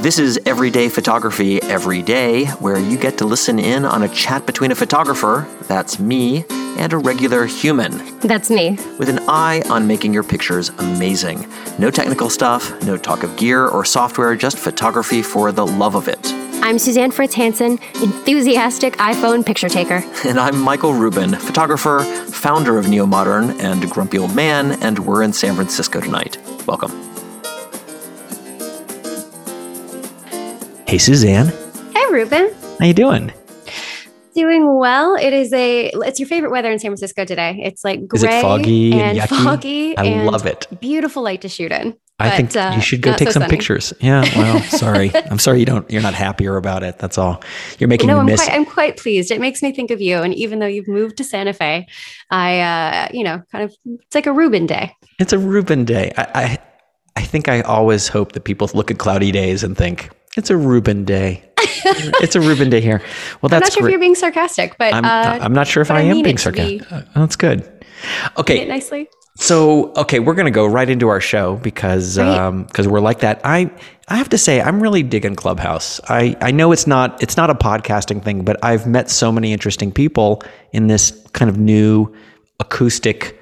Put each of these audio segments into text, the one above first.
This is Everyday Photography Every Day, where you get to listen in on a chat between a photographer, that's me, and a regular human, That's me. with an eye on making your pictures amazing. No technical stuff, no talk of gear or software, just photography for the love of it. I'm Suzanne Fritz Hansen, enthusiastic iPhone picture taker. And I'm Michael Rubin, photographer, founder of Neo Modern, and Grumpy Old Man, and we're in San Francisco tonight. Welcome. Hey, Suzanne. Hey, Rubin. How you doing? Doing well. It is a. It's your favorite weather in San Francisco today. It's like gray Is it foggy and and foggy. I and love it. Beautiful light to shoot in. I But, think uh, you should go take so some sunny. pictures. Yeah, well, sorry. I'm sorry you don't you're not happier about it. That's all. You're making No, me I'm miss quite, I'm quite pleased. It makes me think of you. And even though you've moved to Santa Fe, I, uh, you know, kind of, it's like a Rubin day. It's a Rubin day. I, I I think I always hope that people look at cloudy days and think it's a Rubin day. it's a Rubin day here. Well, that's. I'm not sure great. if you're being sarcastic, but I'm, uh, I'm not sure if I I am being to be- sarcastic. Uh, That's good. Okay, nicely. so okay, we're gonna go right into our show because Great. um because we're like that. I I have to say I'm really digging Clubhouse. I I know it's not it's not a podcasting thing, but I've met so many interesting people in this kind of new acoustic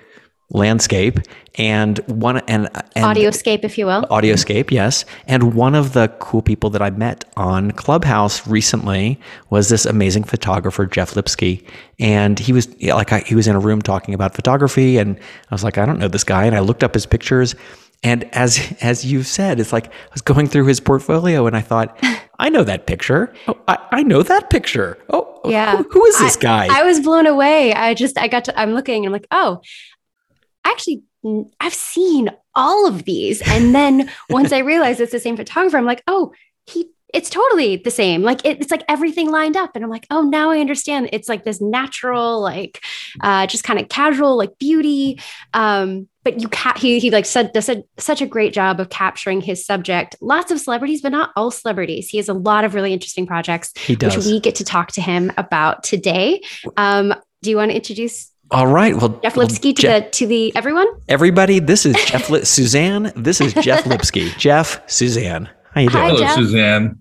landscape and one and, and Audioscape, if you will. Audioscape, yes. And one of the cool people that I met on Clubhouse recently was this amazing photographer, Jeff Lipsky. And he was like, I, he was in a room talking about photography, and I was like, I don't know this guy. And I looked up his pictures, and as as you've said, it's like I was going through his portfolio, and I thought, I know that picture. Oh, I, I know that picture. Oh, Yeah. who- who is this I- guy? I was blown away. I just, I got to, I'm looking and I'm like, oh, actually, I've seen all of these. And then once I realized it's the same photographer, I'm like, oh, he, it's totally the same. Like it, it's like everything lined up. And I'm like, oh, now I understand. It's like this natural, like uh, just kind of casual, like beauty. Um, but you ca- he, he like said does a, such a great job of capturing his subject. Lots of celebrities, but not all celebrities. He has a lot of really interesting projects he does. which we get to talk to him about today. Um, do you want to introduce All right. Well, Jeff well, Lipsky to Jeff- the to the everyone? Everybody, this is Jeff Li- Suzanne. This is Jeff Lipsky. Jeff, Suzanne. How you doing? Hi, Hello, Jeff. Suzanne.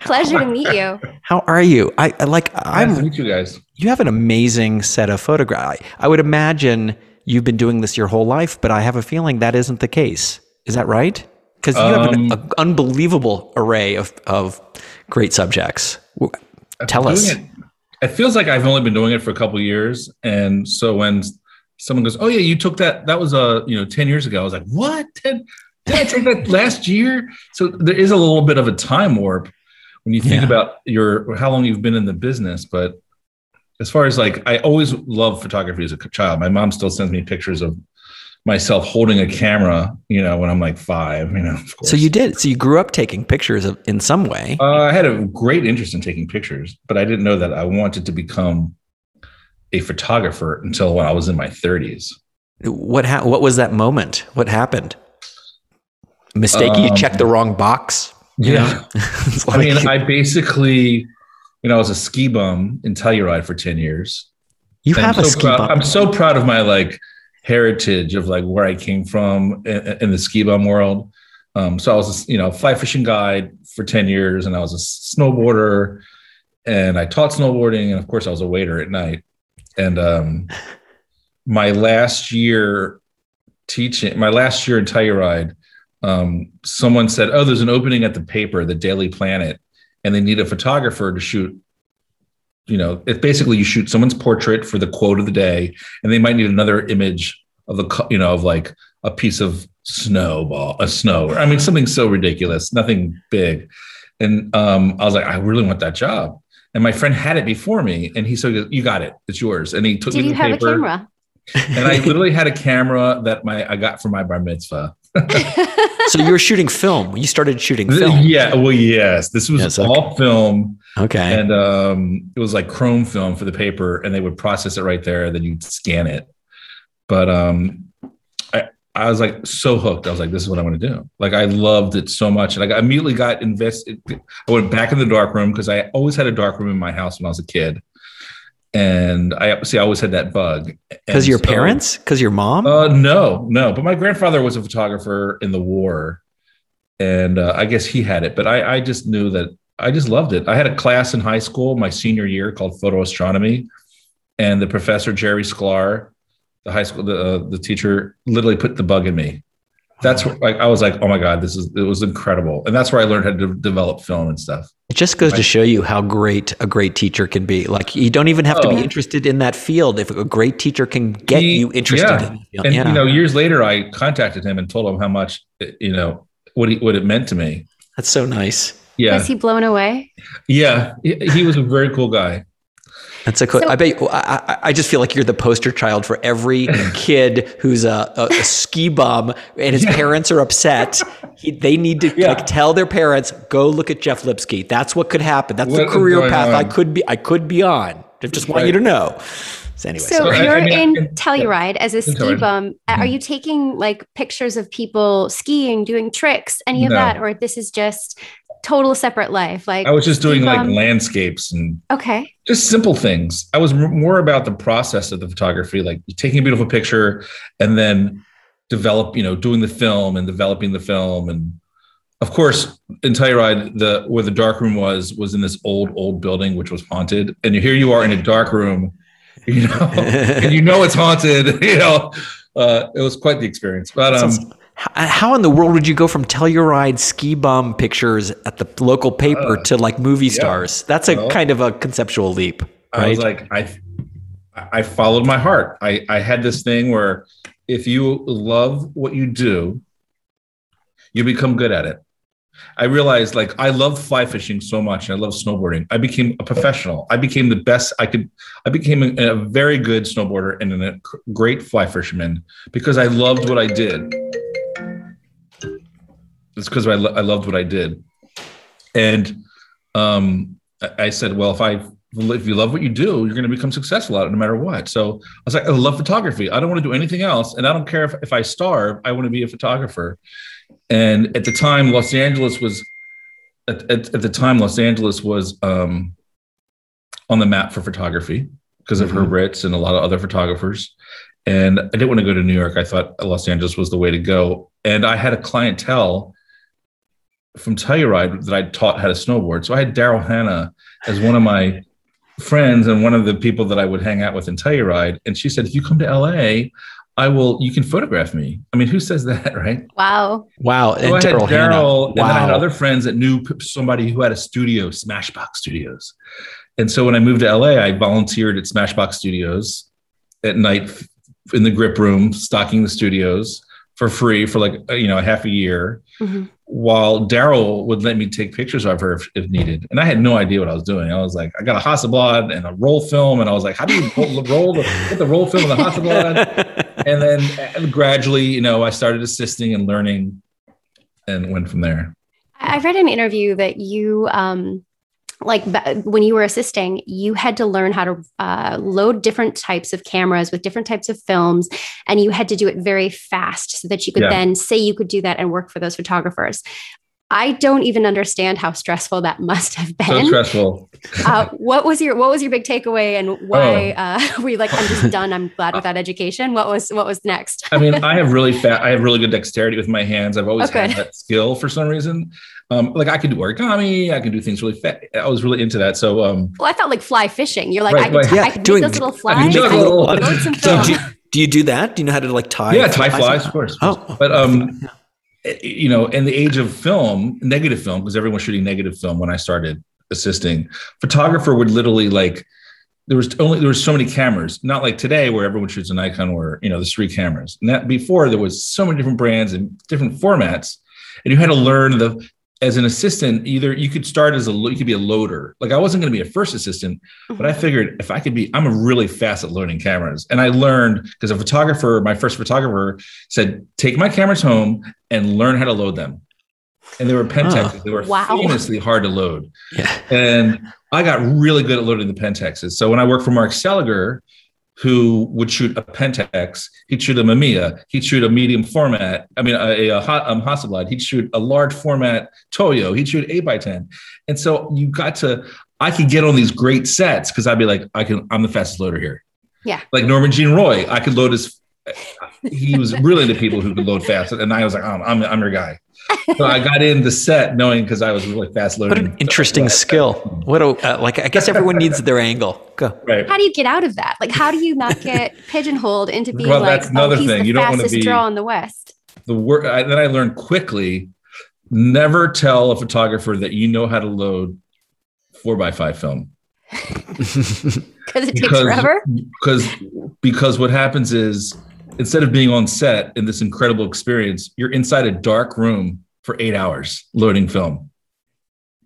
Pleasure to meet you. How are you? I, I like Nice to I'm meet you guys. you have an amazing set of photographs. I, I would imagine you've been doing this your whole life, but I have a feeling that isn't the case. Is that right? Because you have an Um, a unbelievable array of, of great subjects. W- I've Tell us. It, it feels like I've only been doing it for a couple of years, and so when someone goes, "Oh yeah, you took that. That was uh, you know ten years ago," I was like, "What? 10, did I take that last year?" So there is a little bit of a time warp when you think Yeah. about your how long you've been in the business, but. As far as like, I always loved photography as a child. My mom still sends me pictures of myself holding a camera, you know, when I'm like five, you know. Of course. So you did. So you grew up taking pictures of, in some way. Uh, I had a great interest in taking pictures, but I didn't know that I wanted to become a photographer until when I was in my 30s. What ha- What was that moment? What happened? Mistake? you Um, checked the wrong box. You yeah. know? It's I mean, I basically, you know, I was a ski bum in Telluride for 10 years. you And have I'm a so ski proud, bum. I'm so proud of my like heritage of like where I came from in, in the ski bum world. Um, so I was, a, you know, fly fishing guide for 10 years and I was a snowboarder and I taught snowboarding. And of course I was a waiter at night. And um, my last year teaching, my last year in Telluride, um, someone said, oh, there's an opening at the paper, the Daily Planet, and they need a photographer to shoot you know, it basically you shoot someone's portrait for the quote of the day, and they might need another image of the, you know, of like a piece of snowball, a snow. I mean, something so ridiculous, nothing big. And um, I was like, I really want that job. And my friend had it before me, and he said, "You got it, it's yours." And he took Did me you the have paper, a camera? and I literally had a camera that my I got for my bar mitzvah. so you were shooting film. You started shooting film. Yeah, well, yes, this was Yes, okay. all film. Okay. and um, it was like chrome film for the paper and they would process it right there then you'd scan it. But um, I, I was like so hooked. I was like this is what i want to do. Like i loved it so much. And i immediately got invested i went back in the dark room because i always had a dark room in my house when i was a kid. And i see i always had that bug. Because your so- parents? Because your mom? uh, no no. But my grandfather was a photographer in the war. And uh, I guess he had it, but I, I just knew that I just loved it. I had a class in high school my senior year called photo astronomy, and the professor Jerry Sklar, the high school the uh, the teacher, literally put the bug in me. That's where, like I was like, oh my god, this is it was incredible, and that's where I learned how to develop film and stuff. It just goes to show you how great a great teacher can be. Like you don't even have to be Oh. interested in that field. If a great teacher can get He- you interested yeah. in field. And yeah. you know, years later, I contacted him and told him how much you know what he what it meant to me. That's so nice. Yeah, Was he blown away? yeah, he, he was a very cool guy. That's a cool. So- I bet. You, I, I- I just feel like you're the poster child for every kid who's a, a, a ski bum and his parents are upset. He, they need to Yeah. like tell their parents, "Go look at Jeff Lipsky." That's what could happen. That's What the career going path I could be. I could be on. I just want you to know. So anyway, So So you're I mean, in can- Telluride as a ski Telluride. bum. Are Mhm. you taking like pictures of people skiing, doing tricks, any of No. that, or this is just total separate life? Like I was just doing like bum- landscapes and okay, just simple things. I was m- more about the process of the photography, like taking a beautiful picture and then develop, you know, doing the film and developing the film. And of course, in Telluride, the where the dark room was was in this old old building which was haunted. And here you are in a dark room, you know, and you know it's haunted. You know, uh, it was quite the experience. But um, Sounds- h- how in the world would you go from Telluride ski bum pictures at the local paper Uh, to like movie yeah. stars? That's a Well, kind of a conceptual leap, I was like, I, I followed my heart. I, I had this thing where if you love what you do, you become good at it. I realized like I love fly fishing so much and I love snowboarding. I became a professional. I became the best I could. I became a, a very good snowboarder and a great fly fisherman because I loved what I did. It's because I, lo- I loved what I did. And um, I I said, well, if I if you love what you do, you're going to become successful at it no matter what. So I was like, I love photography. I don't want to do anything else. And I don't care if, if I starve, I want to be a photographer. And at the time, Los Angeles was, at, at, at the time, Los Angeles was um, on the map for photography because of Mhm. Herb Ritts and a lot of other photographers. And I didn't want to go to New York. I thought Los Angeles was the way to go. And I had a clientele from Telluride that I taught how to snowboard. So I had Daryl Hannah as one of my friends and one of the people that I would hang out with in Telluride. And she said, if you come to LA, I will, you can photograph me. I mean, who says that, right? wow, wow. So I had Daryl Hannah. Daryl, and then I had other friends that knew somebody who had a studio, Smashbox Studios. And so when I moved to LA, I volunteered at Smashbox Studios at night in the grip room, stocking the studios for free for like uh, you know a half a year, Mhm. while Daryl would let me take pictures of her if, if needed. And I had no idea what I was doing. I was like, I got a Hasselblad and a roll film, and I was like, how do you roll, roll the get the roll film and the Hasselblad? and then uh, gradually, you know, I started assisting and learning, and went from there. I read an interview that you, um, like when you were assisting, you had to learn how to uh, load different types of cameras with different types of films, and you had to do it very fast so that you could Yeah. then say you could do that and work for those photographers. I don't even understand how stressful that must have been. So stressful. uh, what was your What was your big takeaway, and why Oh. uh, were you like, "I'm just done. I'm glad with that education"? What was What was next? I mean, I have really fat. I have really good dexterity with my hands. I've always Oh, had that skill for some reason. Um, like I could do origami. I can do things really fast. I was really into that. So um, Well, I thought like fly fishing. You're like, Right, I could, right. t- Yeah, I could doing- make those little I can flies. I could load Do, film. do, do you do that? Do you know how to like tie? yeah, tie flies, of course. Oh, But um, you know, in the age of film, negative film, because everyone was shooting negative film when I started assisting, photographer would literally like there was only there was so many cameras, not like today where everyone shoots an Nikon where you know there's three cameras. And that before there was so many different brands and different formats, and you had to learn the as an assistant either you could start as a you could be a loader. Like i wasn't going to be a first assistant but i mm-hmm. figured if i could be i'm really fast at loading cameras. And i learned because a photographer my first photographer said take my cameras home and learn how to load them. And they were pentaxes they were Wow. famously hard to load. Yeah. and I got really good at loading the Pentaxes. So when I worked for Mark Seliger, who would shoot a Pentax, he'd shoot a Mamiya, he'd shoot a medium format. I mean, a, a, a um, Hasselblad. He'd shoot a large format Toyo. He'd shoot eight by ten. And so you got to. I could get on these great sets because I'd be like, I can. I'm the fastest loader here. Yeah. Like Norman Jean Roy, I could load his. He was really the people who could load fast, and I was like, I'm, I'm, I'm your guy. So I got in the set knowing because I was really fast What loading. an interesting skill. What a uh, like. I guess everyone needs their angle. Go. Right. How do you get out of that? Like, how do you not get pigeonholed into being Well, like, that's another oh, he's thing. the You don't wanna fastest be- draw in the West? The word I, then I learned quickly: never tell a photographer that you know how to load four by five film. Because it takes forever. because because what happens is instead of being on set in this incredible experience, you're inside a dark room for eight hours loading film.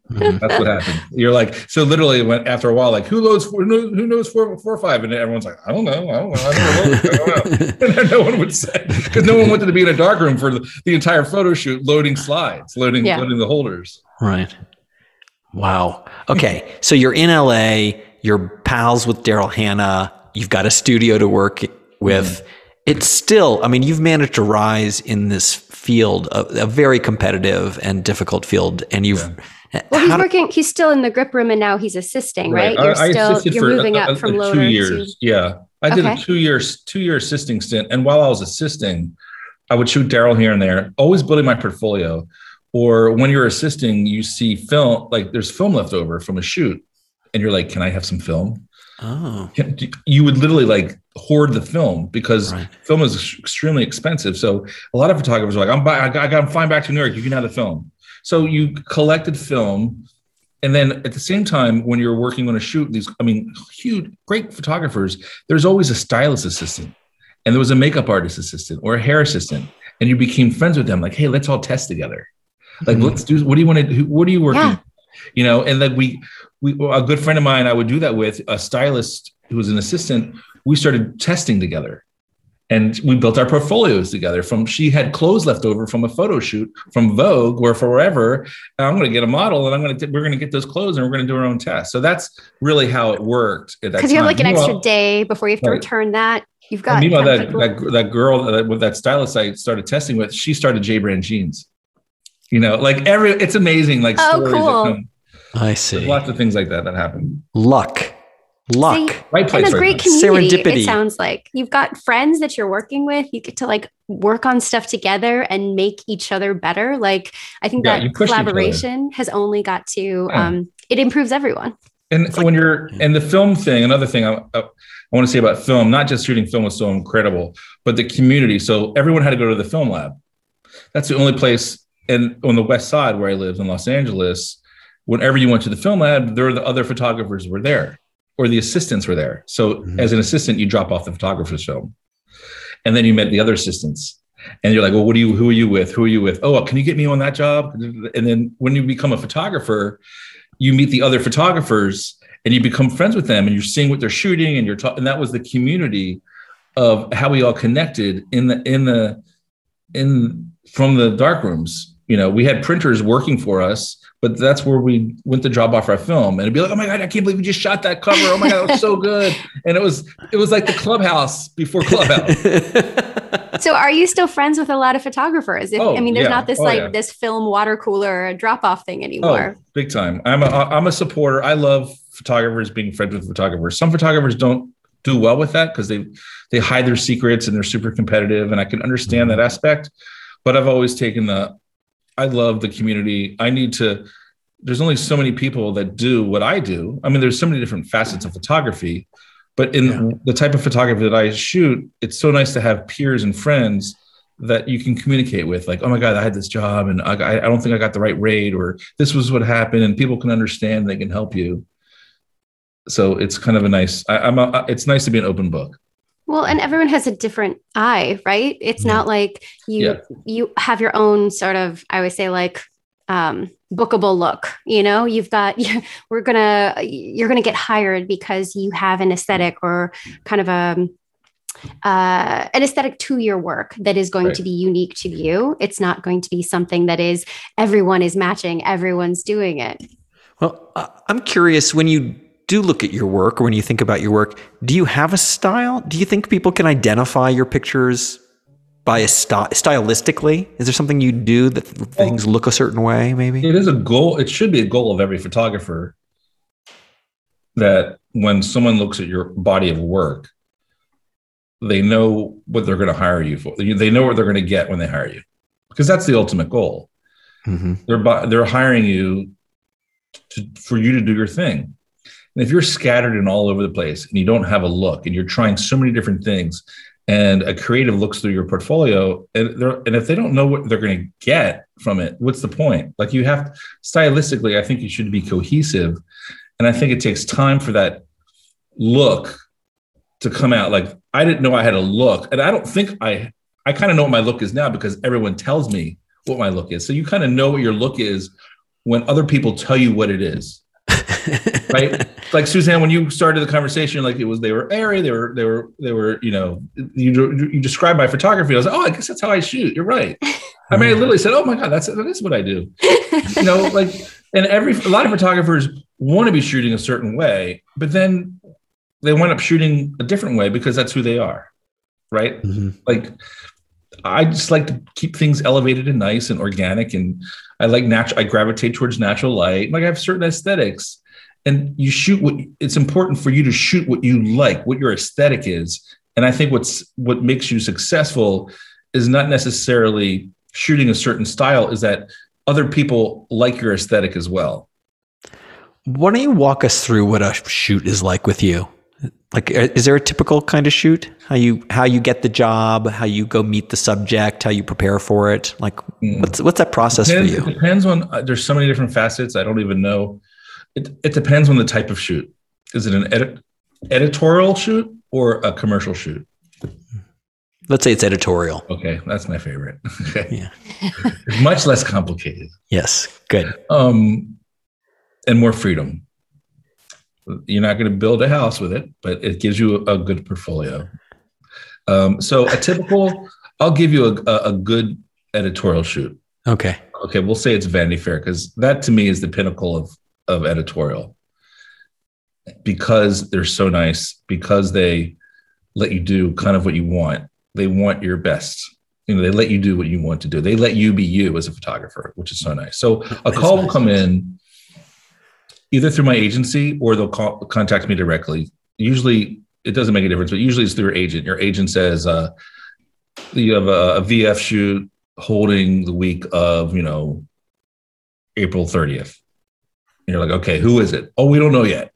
That's what happened. You're like, so literally, when after a while, like, who knows, who knows, who knows four, four, or five, and everyone's like, I don't know, I don't know, I don't know, I don't know. and then no one would say because no one wanted to be in a dark room for the, the entire photo shoot, loading slides, loading, Yeah. loading the holders. Right. Wow. Okay. So you're in LA, you're pals with Daryl Hannah, you've got a studio to work with. Mm-hmm. It's still, I mean, you've managed to rise in this field, a, a very competitive and difficult field. And you've, Well, he's how do- working. He's still in the grip room, and now he's assisting, right? I- You're I still assisted you're for moving a- up a- from a loader two to years. Yeah, I did Okay. a two years two year assisting stint, and while I was assisting, I would shoot Daryl here and there, always building my portfolio. Or when you're assisting, you see film like there's film left over from a shoot, and you're like, "Can I have some film?" oh, You would literally like hoard the film because Right. film is extremely expensive. So a lot of photographers are like, "I'm buy- I got, I got I'm flying back to New York. You can have the film." So you collected film, and then at the same time, when you're working on a shoot, these I mean, huge, great photographers. There's always a stylist assistant, and there was a makeup artist assistant or a hair assistant, and you became friends with them. Like, hey, let's all test together. Like, Mhm. let's do. What do you want to? do? What are you working? Yeah. You know, and like we, we, a good friend of mine, I would do that with a stylist who was an assistant. We started testing together and we built our portfolios together from she had clothes left over from a photo shoot from vogue where forever i'm going to get a model and i'm going to we're going to get those clothes and we're going to do our own test so that's really how it worked because you have like an extra day before you have to Right. return that. You've and got meanwhile that, that that girl that, with that stylist i started testing with she started j brand jeans you know like every it's amazing like Oh, stories that cool. come- I there's see. lots of things like that that happen Luck. Luck. See, right place and a right great place. community. Serendipity. It sounds like you've got friends that you're working with. You get to like work on stuff together and make each other better. Like I think Yeah, that push each other. collaboration has only got to. Yeah. Um, it improves everyone. And like- when you're and the film thing, another thing I, I, I want to say about film, not just shooting film was so incredible, but the community. So everyone had to go to the film lab. That's the only place and on the west side where I lived in Los Angeles. Whenever you went to the film lab, there were the other photographers were there, or the assistants were there. So Mhm. as an assistant, you drop off the photographer's film, and then you met the other assistants. And you're like, well, what do you? Who are you with? Who are you with? Oh, can you get me on that job? And then when you become a photographer, you meet the other photographers and you become friends with them and you're seeing what they're shooting and you're talking and that was the community of how we all connected in the in the in from the dark rooms you know we had printers working for us but that's where we went to drop off our film and it'd be like oh my god i can't believe we just shot that cover oh my god it was so good and it was it was like the clubhouse before clubhouse So are you still friends with a lot of photographers? If, Oh, I mean, there's yeah. not this Oh, like yeah. this film water cooler drop off thing oh, anymore. Oh, big time. I'm a I'm a supporter. I love photographers being friends with photographers. Some photographers don't do well with that because they they hide their secrets and they're super competitive, and I can understand that mm-hmm. aspect. But I've always taken the I love the community. I need to. There's only so many people that do what I do. I mean, there's so many different facets of photography, but in Yeah. the type of photography that I shoot, it's so nice to have peers and friends that you can communicate with like oh my god i had this job and i, I don't think i got the right rate or this was what happened and people can understand they can help you so it's kind of a nice I, i'm a, it's nice to be an open book Well, and everyone has a different eye, right? It's not like you Yeah. you have your own sort of I always say like um bookable look, you know? You've got we're going to you're going to get hired because you have an aesthetic or kind of a uh, an aesthetic to your work that is going Right. to be unique to you. It's not going to be something that is everyone is matching, everyone's doing it. Well, I'm curious when you do look at your work or when you think about your work, do you have a style? Do you think people can identify your pictures by a sty stylistically? Is there something you do that things look a certain way, maybe? it is a goal it should be a goal of every photographer that when someone looks at your body of work they know what they're going to hire you for they know what they're going to get when they hire you because that's the ultimate goal hmm They're they're hiring you to, for you to do your thing. And if you're scattered and all over the place and you don't have a look and you're trying so many different things, and a creative looks through your portfolio and, they're, and if they don't know what they're going to get from it, what's the point? Like you have stylistically, I think you should be cohesive, and I think it takes time for that look to come out. Like I didn't know I had a look, and I don't think I I kind of know what my look is now because everyone tells me what my look is. So you kind of know what your look is when other people tell you what it is right? like Suzanne, when you started the conversation, like it was they were airy, they were they were they were you know you you described my photography. I was like, oh, I guess that's how I shoot. You're right. I mean, I literally said, oh my god, that's that is what I do. You know, like and every a lot of photographers want to be shooting a certain way, but then they wind up shooting a different way because that's who they are, right? Mhm. like I just like to keep things elevated and nice and organic and I like natural I gravitate towards natural light. Like I have certain aesthetics and you shoot what it's important for you to shoot what you like, what your aesthetic is. And I think what's what makes you successful is not necessarily shooting a certain style is that other people like your aesthetic as well. Why don't you walk us through what a shoot is like with you? Like, uh, is there a typical kind of shoot? How you how you get the job? How you go meet the subject? How you prepare for it? Like, Mm. what's what's that process for you? it depends on uh, there's so many different facets. I don't even know. It, it depends on the type of shoot. Is it an edit, editorial shoot or a commercial shoot? Let's say it's editorial. Okay, that's my favorite. Yeah. Much less complicated. Yes, good. Um, and more freedom. You're not going to build a house with it, but it gives you a, a good portfolio. Um, so a typical, I'll give you a, a, a good editorial shoot. Okay. Okay, we'll say it's Vanity Fair because that to me is the pinnacle of of editorial. Because they're so nice, because they let you do kind of what you want. They want your best. You know, they let you do what you want to do. They let you be you as a photographer, which is so nice. So a That's call will come in either through my agency or they'll call, contact me directly. Usually, it doesn't make a difference, but usually it's through your agent. Your agent says, uh, you have a, a VF shoot holding the week of, you know, April 30th. And you're like, okay, who is it? Oh, we don't know yet.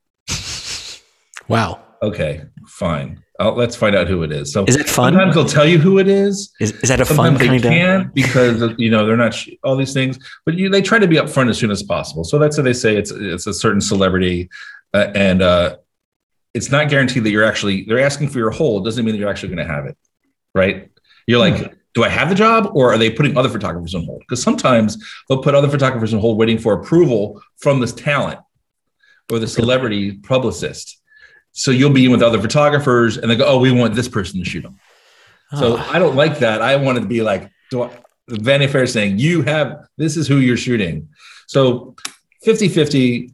Wow. Okay, fine. Uh, let's find out who it is. So Is it fun? sometimes they'll tell you who it is. Is, is that a fun Sometimes they kind of? can't because you know they're not all these things, but you, they try to be upfront as soon as possible. So that's how they say it's it's a certain celebrity, uh, and uh, it's not guaranteed that you're actually they're asking for your whole. It doesn't mean that you're actually going to have it, right? You're like, do I have the job, or are they putting other photographers on hold? Because sometimes they'll put other photographers on hold, waiting for approval from this talent or the celebrity publicist. So you'll be in with other photographers, and they go, "Oh, we want this person to shoot them." So Oh, I don't like that. I want it to be like do I, Vanity Fair saying, you have, this is who you're shooting. So 50 50,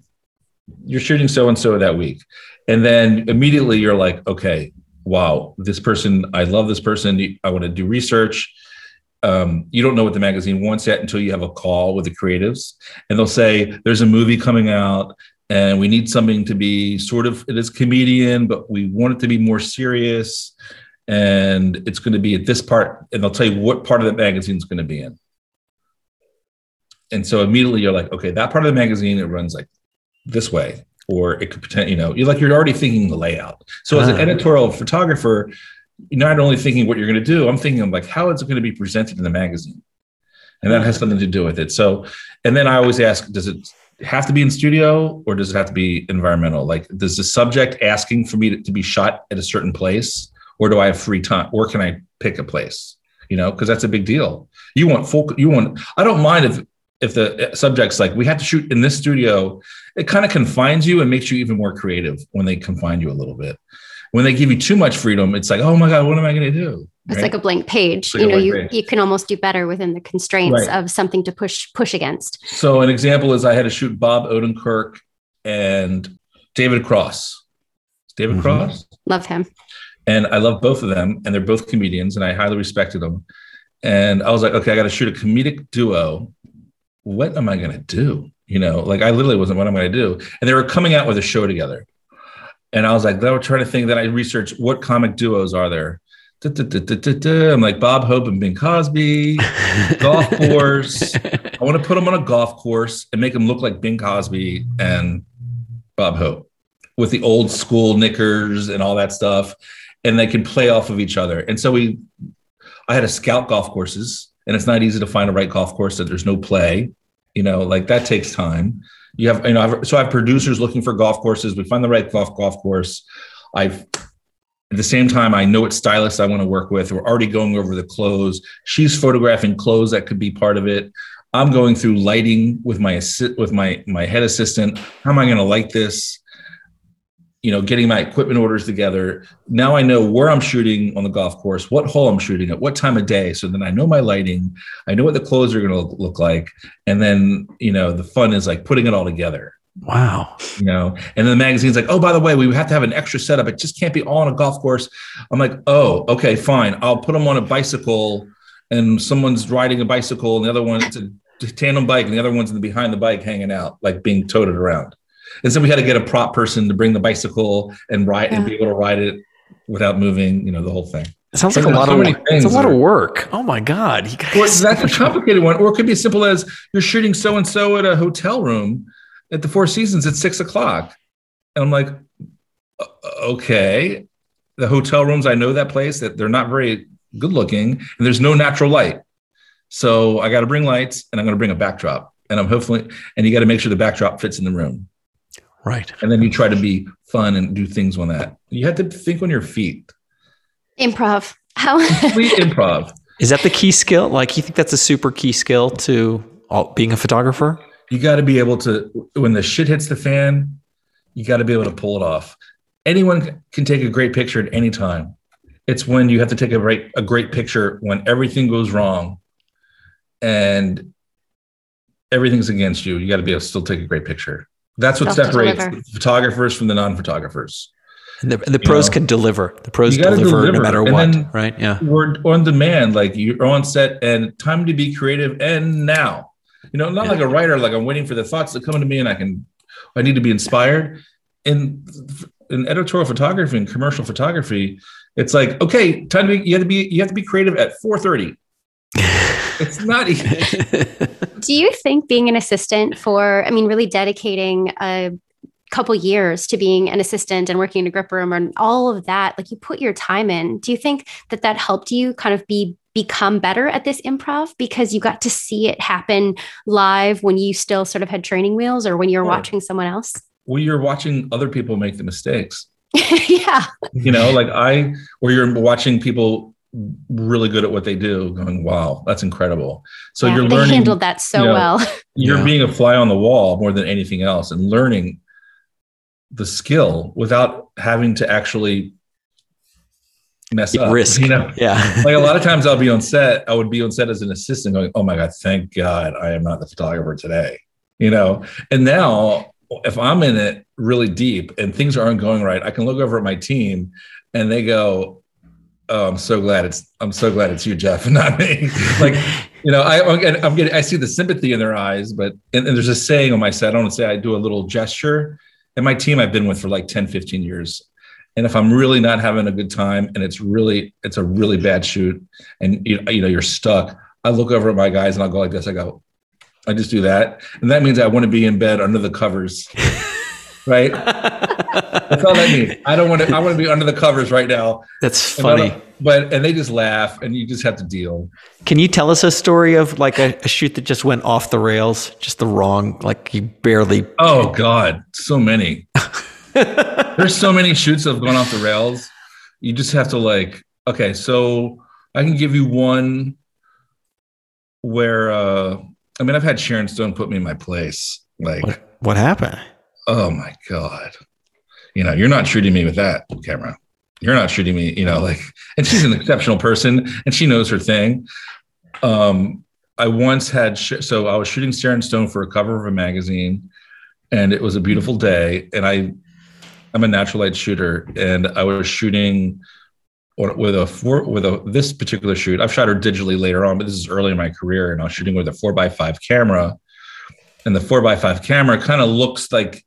you're shooting so and so that week. And then immediately you're like, okay, wow, this person, I love this person. I want to do research. Um, you don't know what the magazine wants yet until you have a call with the creatives. And they'll say, there's a movie coming out and we need something to be sort of, it is comedian, but we want it to be more serious and it's going to be at this part, and they'll tell you what part of the magazine is going to be in. And so immediately you're like, okay, that part of the magazine it runs like this way, or it could pretend, you know, you're like you're already thinking the layout. So as an Ah. editorial photographer, you're not only thinking what you're going to do, I'm thinking of like how is it going to be presented in the magazine, and that has something to do with it. So, and then I always ask, does it have to be in studio or does it have to be environmental? Like, does the subject asking for me to, to be shot at a certain place, or do I have free time, or can I pick a place? You know, because that's a big deal. You want full. You want. I don't mind if if the eh, subject's like we have to shoot in this studio. It kind of confines you and makes you even more creative when they confine you a little bit. When they give you too much freedom, it's like, oh my god, what am I going to do? It's Right? like a blank page. like you know, you page. you can almost do better within the constraints Right. of something to push push against. So an example is I had to shoot Bob Odenkirk and David Cross. David Mhm. Cross. Love him. And I love both of them, and they're both comedians, and I highly respected them. And I was like, okay, I got to shoot a comedic duo. What am I going to do? You know, like I literally wasn't what am I'm going to do. And they were coming out with a show together. And I was like, they were trying to think that I researched what comic duos are there Da, da, da. I'm like Bob Hope and Bing Crosby, golf course. I want to put them on a golf course and make them look like Bing Crosby and Bob Hope with the old school knickers and all that stuff. And they can play off of each other. And so we, I had to scout golf courses, and it's not easy to find a right golf course that there's no play. You know, like that takes time. You have, you know, I've, so I have producers looking for golf courses. We find the right golf golf course. I've at the same time, I know what stylists I want to work with. We're already going over the clothes. She's photographing clothes that could be part of it. I'm going through lighting with my assi- with my my head assistant. How am I going to light this? You know, getting my equipment orders together. Now I know where I'm shooting on the golf course, what hole I'm shooting at, what time of day. So then I know my lighting. I know what the clothes are going to look like, and then you know the fun is like putting it all together Wow. you know and then the magazine's like oh by the way we have to have an extra setup it just can't be all on a golf course i'm like oh okay fine i'll put them on a bicycle and someone's riding a bicycle and the other one's a tandem bike and the other one's in the behind the bike hanging out like being toted around and so we had to get a prop person to bring the bicycle and ride and be able to ride it without moving you know the whole thing It sounds like a lot so of many it's a things lot of work. Oh my god. You guys Well, that's a complicated one. Or it could be as simple as you're shooting so and so at a hotel room at the Four Seasons at six o'clock. And I'm like, "Uh, okay. The hotel rooms, I know that place, that they're not very good looking, and there's no natural light. So I got to bring lights and I'm going to bring a backdrop. And I'm hopefully, and you got to make sure the backdrop fits in the room. right. And then you try to be fun and do things on that. You have to think on your feet. Improv. How? Complete improv. Is that the key skill? Like you think that's a super key skill to all, being a photographer? You got to be able to when the shit hits the fan you got to be able to pull it off anyone can take a great picture at any time it's when you have to take a great a great picture when everything goes wrong and everything's against you you got to be able to still take a great picture that's what Still have to separates deliver. photographers from the non-photographers And the, the pros know, can deliver. The pros you gotta deliver, no matter And what. then- right? Yeah. we're on demand like you're on set and time to be creative and now you know not Yeah. like a writer like i'm waiting for the thoughts to come to me and i can i need to be inspired in in editorial photography and commercial photography it's like okay time to be you have to be you have to be creative at 4.30 it's not easy Do you think being an assistant for, I mean, really dedicating a couple years to being an assistant and working in a grip room and all of that, like you put your time in, do you think that that helped you kind of be become better at this improv because you got to see it happen live when you still sort of had training wheels or when you're Sure. watching someone else? well you're watching other people make the mistakes yeah. you know like i or you're watching people really good at what they do going wow that's incredible so Yeah, you're they learning handled that so you know, well. you're Yeah. being a fly on the wall more than anything else and learning the skill without having to actually mess up Risk. you know Yeah. like a lot of times i'll be on set i would be on set as an assistant going oh my god thank god i am not the photographer today you know and now if i'm in it really deep and things aren't going right i can look over at my team and they go oh i'm so glad it's i'm so glad it's you jeff and not me like you know I, I'm getting- i see the sympathy in their eyes but and, and there's a saying on my set i don't want to say i do a little gesture and my team i've been with for like 10 15 years and if i'm really not having a good time and it's really it's a really bad shoot and you, you know you're stuck i look over at my guys and i'll go like this. I go i just do that. And that means i want to be in bed under the covers right? That's all that means. I don't want to i want to be under the covers right now. That's And I don't- funny. but and they just laugh and you just have to deal. Can you tell us a story of like a, a shoot that just went off the rails, just the wrong, like you barely. oh god. So many there's so many shoots that have gone off the rails. You just have to like okay so i can give you one where uh i mean i've had sharon stone put me in my place like What, what happened? oh my god. You know you're not shooting me with that camera you're not shooting me you know like and she's an exceptional person and she knows her thing. Um i once had sh- so i was shooting sharon stone for a cover of a magazine and it was a beautiful day and i i'm a natural light shooter and i was shooting with a four with a this particular shoot i've shot her digitally later on but this is early in my career and i was shooting with a four by five camera and the four by five camera kind of looks like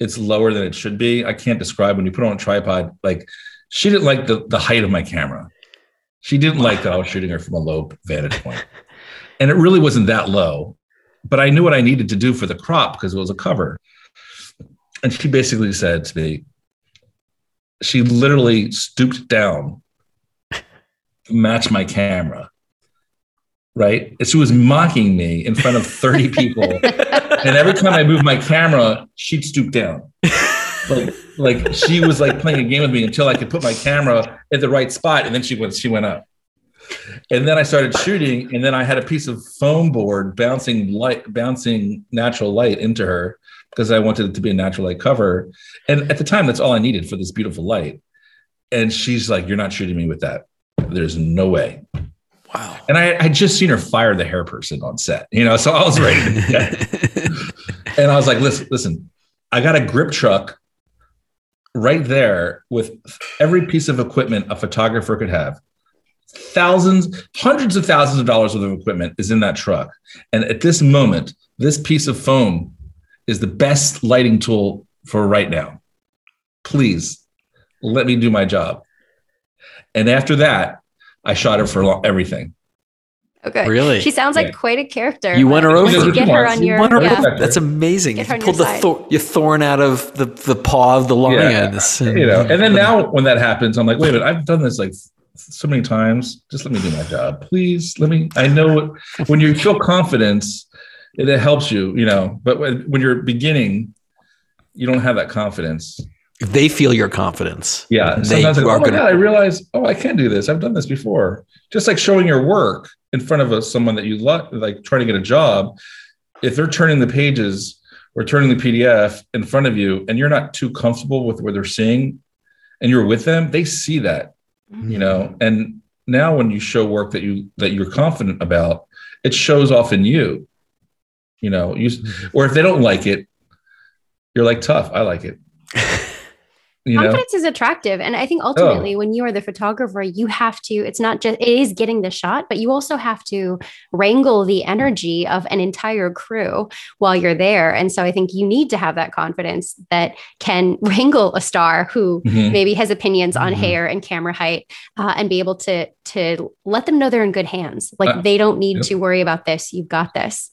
it's lower than it should be. I can't describe when you put it on a tripod. Like she didn't like the, the height of my camera. She didn't like that I was shooting her from a low vantage point. And it really wasn't that low, but I knew what I needed to do for the crop because it was a cover. And she basically said to me, she literally stooped down to match my camera. Right. And she was mocking me in front of 30 people. and every time I moved my camera, she'd stoop down. Like, like she was like playing a game with me until I could put my camera at the right spot. And then she went, she went up. And then I started shooting, and then I had a piece of foam board bouncing light, bouncing natural light into her because I wanted it to be a natural light cover. And at the time, that's all I needed for this beautiful light. And she's like, "You're not shooting me with that. There's no way." Wow. And I I just seen her fire the hair person on set, you know, so I was ready. And I was like, "Listen, listen, I got a grip truck right there with every piece of equipment a photographer could have." thousands, hundreds of thousands of dollars worth of equipment is in that truck. And at this moment, this piece of foam is the best lighting tool for right now. Please let me do my job. And after that, I shot her for lo- everything. Okay. Really? She sounds like Yeah. quite a character. You won her over. you Get her on You your. Won her yeah. over. That's amazing. You pulled your the side. thor- your thorn out of the, the paw of the lions. you know, and then now when that happens, I'm like, wait a minute, I've done this like so many times. Just let me do my job, please. Let me. I know when you feel confidence, it, helps you, you know. But when, when you're beginning, you don't have that confidence. they feel your confidence. Yeah. They Sometimes like, are oh my gonna- god, I realize, oh, I can do this. I've done this before. Just like showing your work in front of a, someone that you lo- like, trying to get a job. If they're turning the pages or turning the PDF in front of you, and you're not too comfortable with what they're seeing, and you're with them, they see that, you mm-hmm. know. And now, when you show work that you that you're confident about, it shows off in you. You know, you or if they don't like it, you're like tough. I like it. You know. confidence is attractive and i think ultimately when you are the photographer you have to it's not just it is getting the shot but you also have to wrangle the energy of an entire crew while you're there and so i think you need to have that confidence that can wrangle a star who Mhm. maybe has opinions on Mhm. hair and camera height uh, and be able to to let them know they're in good hands like Uh, they don't need yep. to worry about this you've got this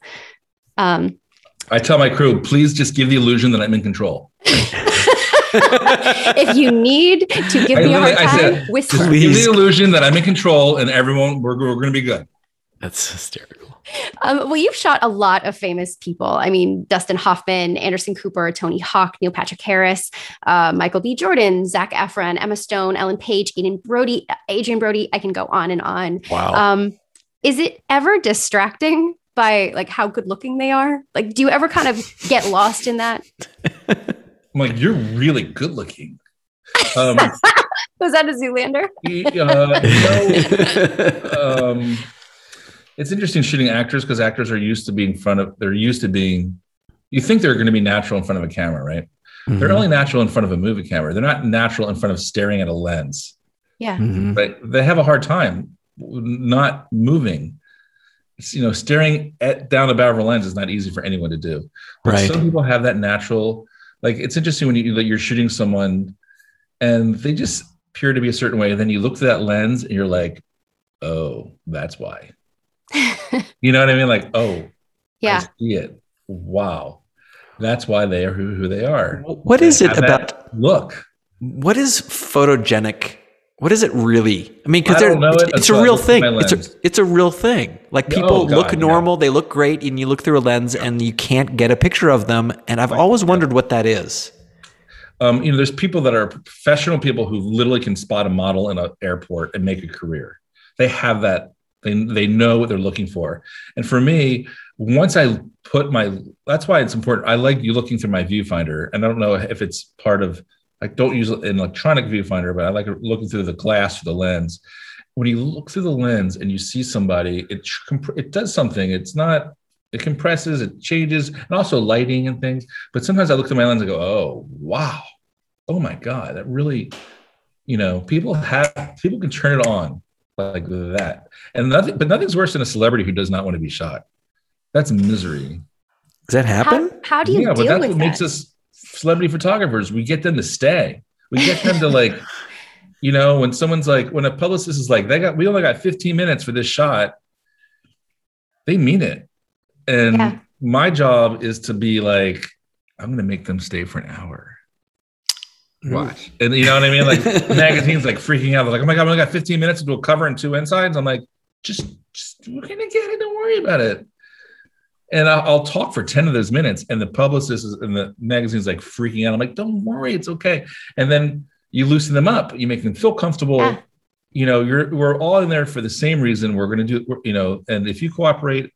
um I tell my crew, please just give the illusion that I'm in control. if you need to give I me a hard time said, whisper Give the illusion that I'm in control and everyone, we're, we're going to be good. That's hysterical. Um, well, you've shot a lot of famous people. I mean, Dustin Hoffman, Anderson Cooper, Tony Hawk, Neil Patrick Harris, uh, Michael B. Jordan, Zac Efron, Emma Stone, Ellen Page, Aiden Brody, Adrien Brody. I can go on and on. Wow. Um, is it ever distracting by like how good looking they are? Like, do you ever kind of get lost in that? I'm like, you're really good looking. Um, Was that a Zoolander? uh, no, um, it's interesting shooting actors because actors are used to being in front of, they're used to being, you think they're going to be natural in front of a camera, right? They're Mhm. only natural in front of a movie camera. They're not natural in front of staring at a lens. Yeah. Mhm. but they have a hard time not moving. It's, you know, staring at down the barrel of lens is not easy for anyone to do. But Right. some people have that natural. Like it's interesting when you that you're shooting someone, and they just appear to be a certain way, and then you look through that lens, and you're like, "Oh, that's why." You know what I mean? Like, "Oh, yeah. I see it. Wow, that's why they are who, who they are." What is it have that about? Look, What is photogenic? What is it really? I mean, because it's, it it's a real thing. It's a, it's a real thing. Like people oh, God, look yeah. normal, they look great, and you look through a lens and you can't get a picture of them. And I've always wondered what that is. um, you know, there's people that are professional people who literally can spot a model in an airport and make a career. They have that. They they know what they're looking for. And for me, once I put my, that's why it's important. I like you looking through my viewfinder, and I don't know if it's part of. I don't use an electronic viewfinder, but I like looking through the glass through the lens. When you look through the lens and you see somebody, it comp- it does something. It's not. It compresses, it changes, and also lighting and things. But sometimes I look through my lens and go, "Oh, wow, oh my god, that really." You know, people have people can turn it on like that, and nothing. But nothing's worse than a celebrity who does not want to be shot. That's misery. Does that happen? How, how do you yeah, but deal that's with what that? makes us celebrity photographers. We get them to stay. We get them to like You know, when someone's like, when a publicist is like, they got, we only got 15 minutes for this shot, they mean it. And Yeah. my job is to be like, I'm going to make them stay for an hour. Mm. Watch. And you know what I mean? Like magazines like freaking out. They're like, oh my God, we only got 15 minutes to do a cover and two insides. I'm like, just, just we're going to get it. Don't worry about it. And I'll, I'll talk for 10 of those minutes. And the publicist is, and the magazine's like freaking out. I'm like, don't worry, it's okay. And then you loosen them up. You make them feel comfortable. Yeah. You know, you're we're all in there for the same reason. We're going to do, you know, and if you cooperate,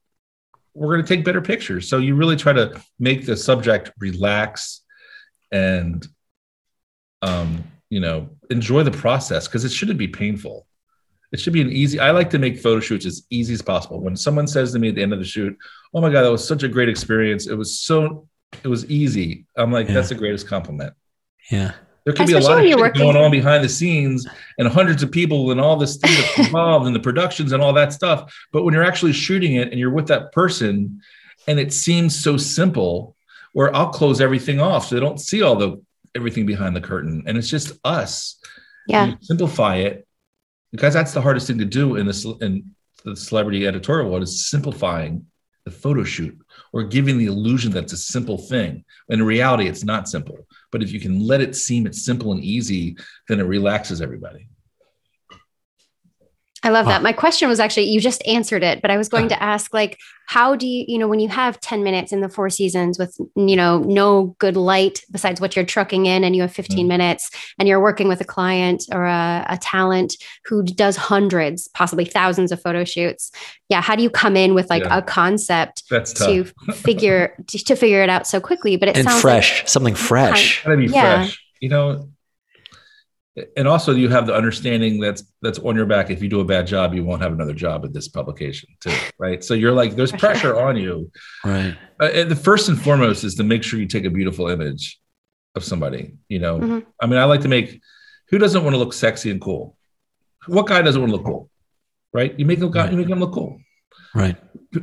we're going to take better pictures. So you really try to make the subject relax and, um, you know, enjoy the process because it shouldn't be painful. It should be an easy. I like to make photo shoots as easy as possible. When someone says to me at the end of the shoot, "Oh my god, that was such a great experience. It was so, it was easy." I'm like, Yeah. that's the greatest compliment. Yeah. There could be a lot of shit you're working- going on behind the scenes and hundreds of people and all this stuff that's involved and the productions and all that stuff. But when you're actually shooting it and you're with that person and it seems so simple, where I'll close everything off so they don't see all the everything behind the curtain. And it's just us. Yeah. Simplify it because that's the hardest thing to do in this in the celebrity editorial world is simplifying the photo shoot or giving the illusion that it's a simple thing. In reality, it's not simple. But if you can let it seem it's simple and easy, then it relaxes everybody. I love Huh. that. My question was actually, you just answered it, but I was going to ask, like, how do you, you know, when you have 10 minutes in the four seasons with, you know, no good light besides what you're trucking in and you have 15 Mhm. minutes and you're working with a client or a, a talent who does hundreds, possibly thousands of photo shoots. Yeah. How do you come in with like Yeah. a concept That's to figure, to figure it out so quickly? But it and sounds fresh, something fresh. gotta be Yeah. fresh you know and also you have the understanding that's that's on your back if you do a bad job you won't have another job at this publication too right so you're like there's pressure on you Right. uh, and the first and foremost is to make sure you take a beautiful image of somebody you know Mhm. i mean i like to make who doesn't want to look sexy and cool what guy doesn't want to look cool right you make them you make them look cool Right.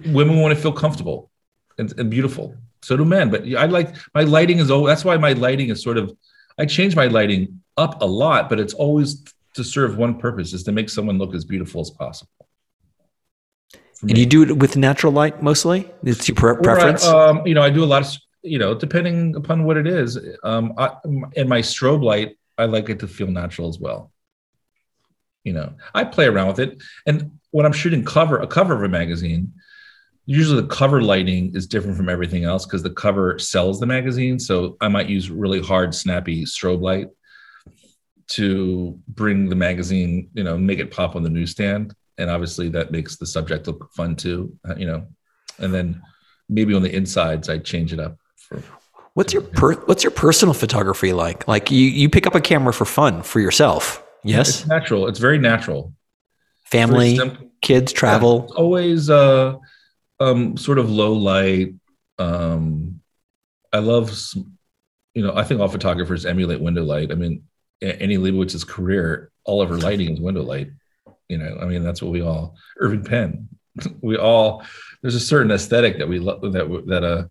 women want to feel comfortable and, and beautiful. So do men. But I like my lighting is always that's why my lighting is sort of I change my lighting up a lot, but it's always to serve one purpose is to make someone look as beautiful as possible. And you do it with natural light mostly? It's your pre- Or I- preference? um, you know, I do a lot of you know, depending upon what it is. Um, I, and my strobe light, I like it to feel natural as well. You know, I play around with it, and when I'm shooting cover a cover of a magazine, usually the cover lighting is different from everything else because the cover sells the magazine. So I might use really hard, snappy strobe light to bring the magazine, you know, make it pop on the newsstand, and obviously that makes the subject look fun too. uh, You know, and then maybe on the insides I change it up for What's your per, what's your personal photography like? Like you you pick up a camera for fun for yourself. Yes. It's natural. It's very natural. Family, kids, It's travel. always uh, um, sort of low light. Um, I love, you know, I think all photographers emulate window light. I mean, Annie Leibovitz's career, all of her lighting is window light. You know, I mean, that's what we all. Irving Penn, we all. There's a certain aesthetic that we love that that uh,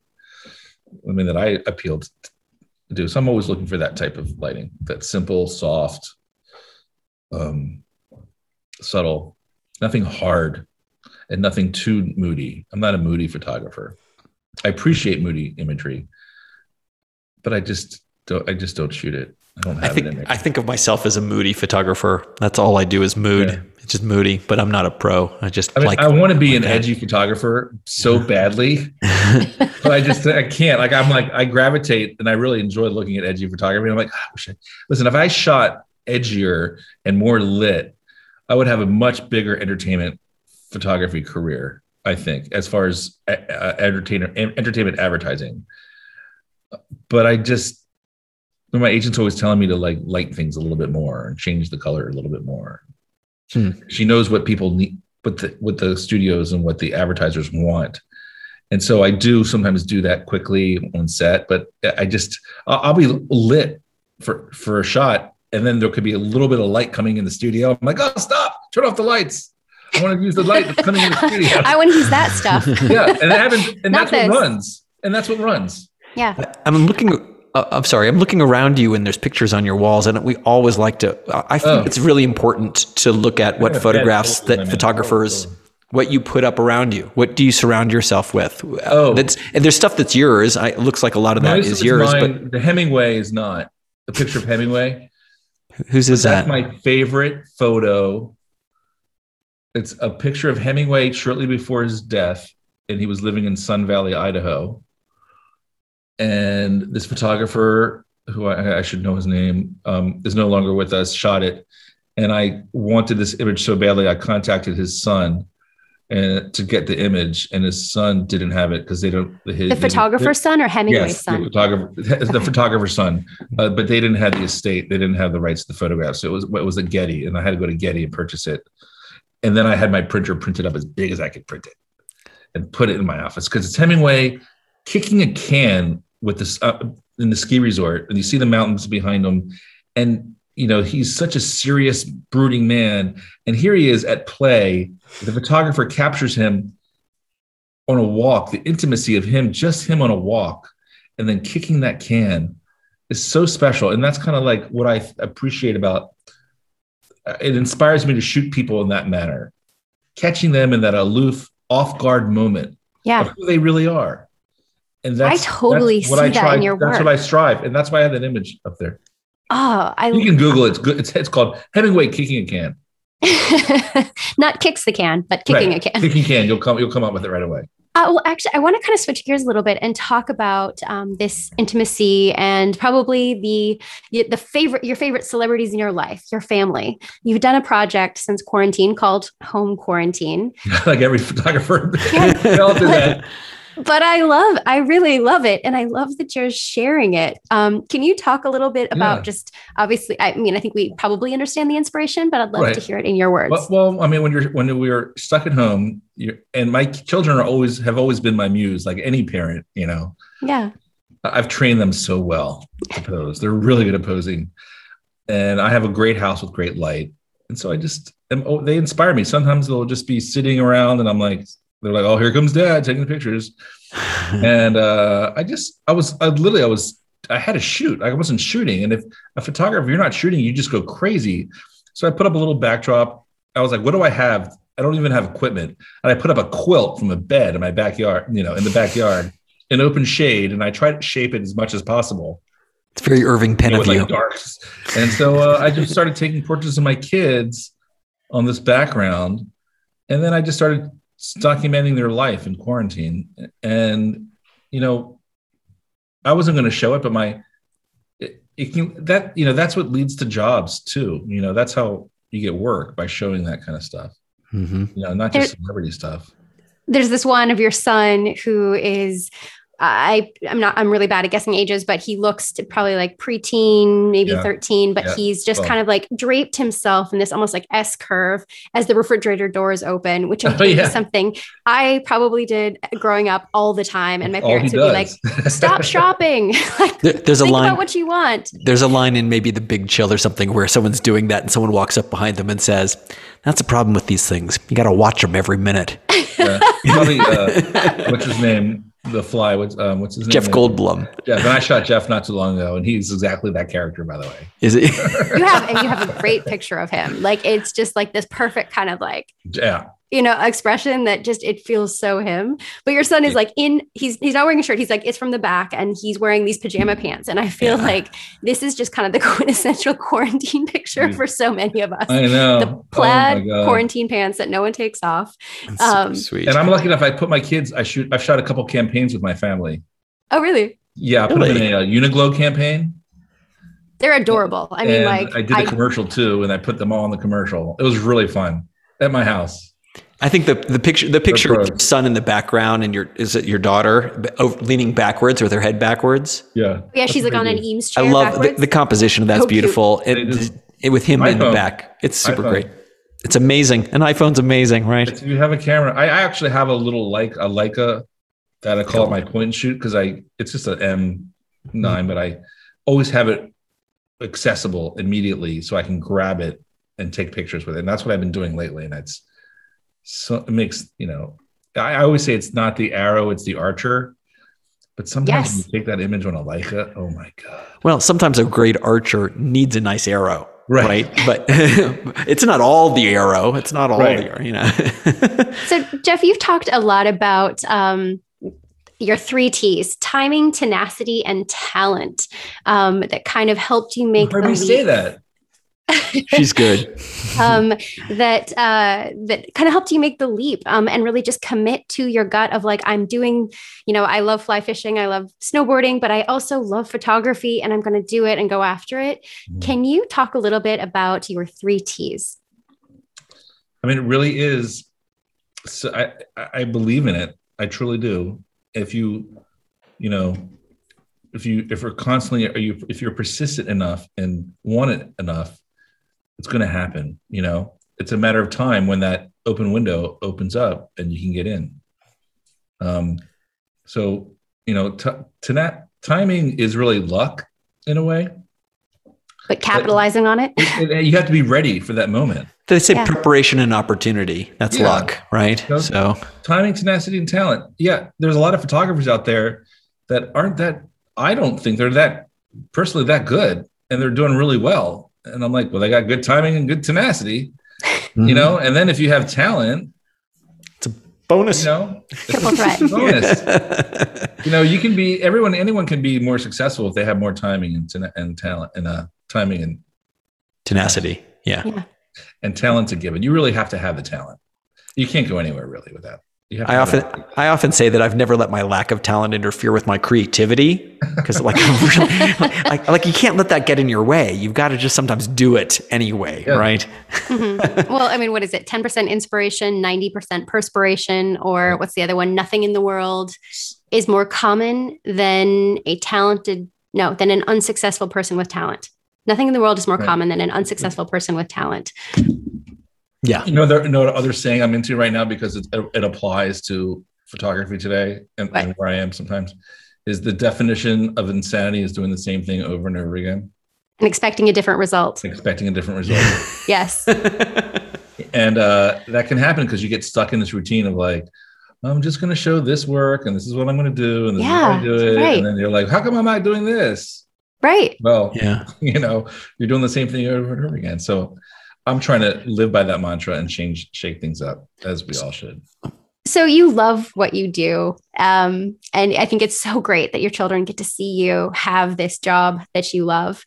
I mean, that I appealed to do. So I'm always looking for that type of lighting. That simple, soft, um, subtle, nothing hard, and nothing too moody. I'm not a moody photographer. I appreciate moody imagery, but I just don't. I just don't shoot it. I don't have I it in think there. I think of myself as a moody photographer. That's all I do is mood. Yeah. It's just moody, but I'm not a pro. I just I mean, like I want to be like an that. edgy photographer so badly, but I just I can't. Like I'm like I gravitate and I really enjoy looking at edgy photography. I'm like, "Ah, I wish listen, if I shot edgier and more lit, I would have a much bigger entertainment photography career. I think, as far as uh, uh, entertainer entertainment advertising. But I just my agent's always telling me to like light things a little bit more and change the color a little bit more. Hmm. She knows what people need, what the what the studios and what the advertisers want. And so I do sometimes do that quickly on set, but I just I'll, I'll be lit for for a shot, and then there could be a little bit of light coming in the studio. I'm like, oh, stop! Turn off the lights. I want to use the light that's coming in the studio. I want to use that stuff. yeah, and that happens, and Not that's what runs, and that's what runs. Yeah. I'm looking uh, I'm sorry. I'm looking around you, and there's pictures on your walls, and we always like to. I think Oh. it's really important to look at what photographs yeah, that man. photographers, Oh, what you put up around you. What do you surround yourself with? Oh. that's and there's stuff that's yours. I, it looks like a lot of that Most is of yours, mine, the Hemingway is not. The picture of Hemingway. whose is That's that? my favorite photo. It's a picture of Hemingway shortly before his death, and he was living in Sun Valley, Idaho. And this photographer, who I, I should know his name, um, is no longer with us, shot it. And I wanted this image so badly, I contacted his son and to get the image, and his son didn't have it because they don't. The photographer's son or Hemingway's yes, son? The photographer, the photographer's son, uh, but they didn't have the estate. They didn't have the rights to the photograph. So it was it was a Getty, and I had to go to Getty and purchase it. And then I had my printer printed up as big as I could print it, and put it in my office because it's Hemingway kicking a can with this uh, in the ski resort, and you see the mountains behind him, and you know he's such a serious, brooding man, and here he is at play. The photographer captures him on a walk, the intimacy of him, just him on a walk, and then kicking that can is so special. And that's kind of like what I appreciate about Uh, it inspires me to shoot people in that manner, catching them in that aloof, off guard moment Yeah. of who they really are. And that's totally that's what see I that try, in your That's work. what I strive, and that's why I have that image up there. Oh, I You can Google it. It's good. It's, it's called Hemingway kicking a can. not kicks the can, but kicking Right. a can. Kicking can. You'll come. You'll come up with it right away. Uh, well, actually, I want to kind of switch gears a little bit and talk about um, this intimacy and probably the the favorite your favorite celebrities in your life, your family. You've done a project since quarantine called Home Quarantine, like every photographer. Yeah. they all do that. but I love, I really love it, and I love that you're sharing it. Um, can you talk a little bit about Yeah. just obviously? I mean, I think we probably understand the inspiration, but I'd love Right. to hear it in your words. Well, well, I mean, when you're when we were stuck at home, you're, and my children are always have always been my muse, like any parent. You know, yeah, I've trained them so well to pose. They're really good at posing, and I have a great house with great light, and so I just am, oh, they inspire me. Sometimes they'll just be sitting around, and I'm like, they're like, "Oh, here comes Dad taking the pictures," and uh, I just, I was, I literally, I was, I had to shoot. I wasn't shooting, and if a photographer, you're not shooting, you just go crazy. So I put up a little backdrop. I was like, "What do I have?" I don't even have equipment, and I put up a quilt from a bed in my backyard, you know, in the backyard, in open shade, and I tried to shape it as much as possible it's very Irving Penn it of was you. like darks. And so uh, I just started taking portraits of my kids on this background. And then I just started documenting their life in quarantine. And, you know, I wasn't going to show it, but my, it, it can, that, you know, that's what leads to jobs too. You know, that's how you get work by showing that kind of stuff, hmm you know, not just celebrity stuff. there's this one of your son who is I I'm not I'm really bad at guessing ages, but he looks to probably like preteen, maybe Yeah. 13, but Yeah. he's just Well. kind of like draped himself in this almost like S curve as the refrigerator doors open, which I Oh, think yeah. is something I probably did growing up all the time. And my parents would be like, stop shopping. like There, there's a line. about what you want. There's a line in maybe the Big Chill or something where someone's doing that and someone walks up behind them and says, "That's a problem with these things. You got to watch them every minute." Yeah. Probably, uh, what's his name? The fly. What's um, what's his name? Jeff Goldblum Jeff. And I shot Jeff not too long ago, and he's exactly that character, by the way. is it? You have and you have a great picture of him. Like it's just like this perfect kind of like Yeah. You know expression that just it feels so him but your son is like in he's he's not wearing a shirt he's like it's from the back and he's wearing these pajama pants and i feel Yeah. like this is just kind of the quintessential quarantine picture Mm. for so many of us I know. the Oh plaid my God. quarantine pants that no one takes off That's Um, super sweet. And I'm lucky enough. I put my kids. I shoot. I've shot a couple campaigns with my family. oh really Yeah, I put them in a, uh Uniqlo campaign. they're adorable i mean and like I did a commercial too, and I put them all in the commercial. It was really fun at my house. I think the the picture the picture of pros. your son in the background and your is it your daughter oh, leaning backwards with her head backwards. Yeah. yeah she's like on an pretty eames I love the, the composition of that's So beautiful. They It, just- it- with him in the back, it's super iPhone. great. It's amazing. An iPhone's amazing, right? If you have a camera, I I actually have a little like a Leica that I call it my point and shoot because I it's just an M nine, hmm. but I always have it accessible immediately so I can grab it and take pictures with it. And that's what I've been doing lately. And that's so it makes you know I, I always say it's not the arrow, it's the archer. But sometimes when Yes. you take that image on a Leica, oh my god! Well, sometimes a great archer needs a nice arrow. Right. Right. But it's not all the arrow. It's not all Right. the arrow, you know. So, Jeff, you've talked a lot about um, your three T's timing, tenacity, and talent um, that kind of helped you make Heard the me say that. She's good. um, that uh, that kind of helped you make the leap um, and really just commit to your gut of like I'm doing, you know, I love fly fishing, I love snowboarding, but I also love photography, and I'm going to do it and go after it. Mhm. Can you talk a little bit about your three T's? I mean, it really is. So I I I believe in it. I truly do. If you, you know, if you if you're constantly are you if you're persistent enough and want it enough, it's going to happen. You know, it's a matter of time when that open window opens up and you can get in. Um, so you know, t- that timing is really luck in a way. But capitalizing on it. It- it- you have to be ready for that moment. They say Yeah. preparation and opportunity. That's Yeah. luck, right? Yep. So timing, tenacity, and talent. Yeah, there's a lot of photographers out there that aren't that. I don't think they're that personally that good, and they're doing really well. And I'm like, well, they got good timing and good tenacity, mm-hmm. you know. And then if you have talent, it's a bonus. you know, Triple threat. bonus. You know, you can be everyone. Anyone can be more successful if they have more timing and, ten- and talent and uh, timing and Tenacity. Yeah. and talent's a given. You really have to have the talent. You can't go anywhere really with that. You have to I often it. I often say that I've never let my lack of talent interfere with my creativity because like, like like you can't let that get in your way. You've got to just sometimes do it anyway, Yeah. right? Mhm. Well, I mean, what is it? 10% inspiration, 90% perspiration, or what's the other one? Nothing in the world is more common than a talented, no, than an unsuccessful person with talent. Nothing in the world is more Right. common than an unsuccessful person with talent. Yeah. You know, there, you know what other saying I'm into right now because it, it applies to photography today and, What? and where I am sometimes is the definition of insanity is doing the same thing over and over again, And expecting a different result. expecting a different result. Yes. and uh, that can happen because you get stuck in this routine of like, I'm just going to show this work and this is what I'm going to do and this is how Yeah, I do it. right. And then you're like, how come I'm not doing this? Right. Well, yeah. you know, you're doing the same thing over and over again. So I'm trying to live by that mantra and change, shake things up as we all should. So you love what you do. Um, and I think it's so great that your children get to see you have this job that you love.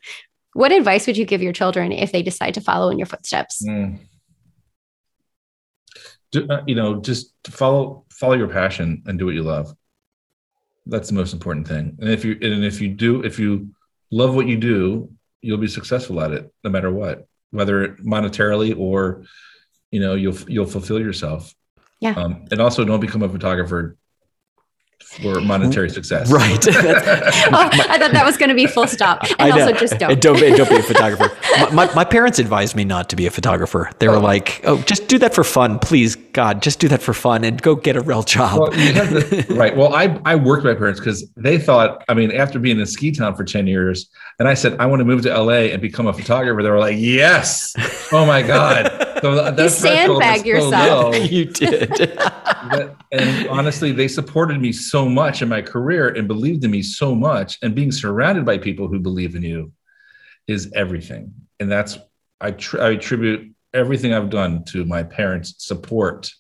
What advice would you give your children if they decide to follow in your footsteps? Mm. Do- uh, you know, just follow follow your passion and do what you love. That's the most important thing. And if you and if you do if you love what you do, you'll be successful at it no matter what, whether monetarily or you know you'll you'll fulfill yourself. Yeah. Um, and also, don't become a photographer for monetary success. Right. oh, I thought that was going to be full stop. And I know. also just don't. And don't, and don't be a photographer. my, my, my parents advised me not to be a photographer. They were Oh. like, "Oh, just do that for fun, please, God, just do that for fun, and go get a real job." Well, you to- right. Well, I, I worked with my parents because they thought, I mean, after being in ski town for 10 years, and I said, I want to move to LA and become a photographer. They were like, yes. Oh my God. So that threshold was yourself. low you did. that- and honestly, they supported me so much in my career and believed in me so much. And being surrounded by people who believe in you is everything. And that's, I, tr- I attribute everything I've done to my parents' support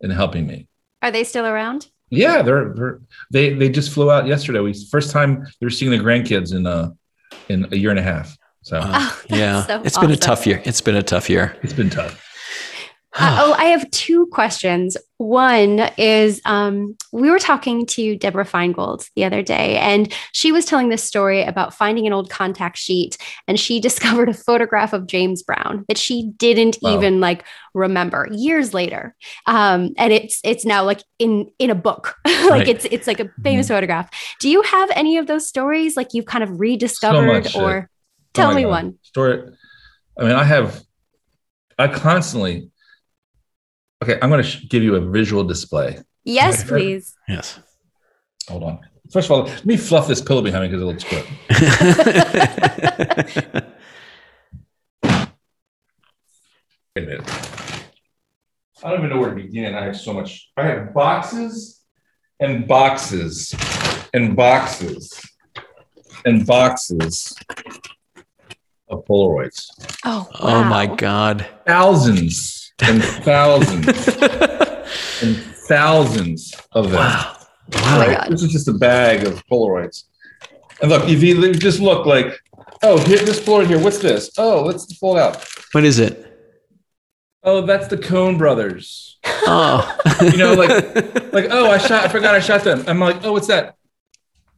in helping me. Are they still around? Yeah, they're, they're they they just flew out yesterday. We first time they're seeing the grandkids in uh in a year and a half. So Oh, that's yeah, so it's been a tough year. It's been a tough year. it's been tough. Uh, oh, I have two questions. One is um, we were talking to Deborah Feingold the other day, and she was telling this story about finding an old contact sheet, and she discovered a photograph of James Brown that she didn't Wow. even like remember years later, um, and it's it's now like in in a book, like Right. it's it's like a famous photograph. Do you have any of those stories, like you've kind of rediscovered, much shit. or Oh tell my me God. one? Story. I mean, I have. I constantly. Okay, I'm going to sh- give you a visual display. Yes, Okay. please. Yes. Hold on. First of all, let me fluff this pillow behind me because it looks good. Wait a minute. I don't even know where to begin. I have so much. I have boxes and boxes and boxes and boxes of Polaroids. Oh, Oh my. God. Thousands and thousands and thousands of them. Wow. Oh my Right? God. This is just a bag of Polaroids. And look, if you just look like, oh, here, this Polaroid here, what's this? Oh, let's pull it out. What is it? Oh, that's the Coen brothers. Oh. You know, like- Like, oh, I shot, I forgot I shot them. I'm like, oh, what's that?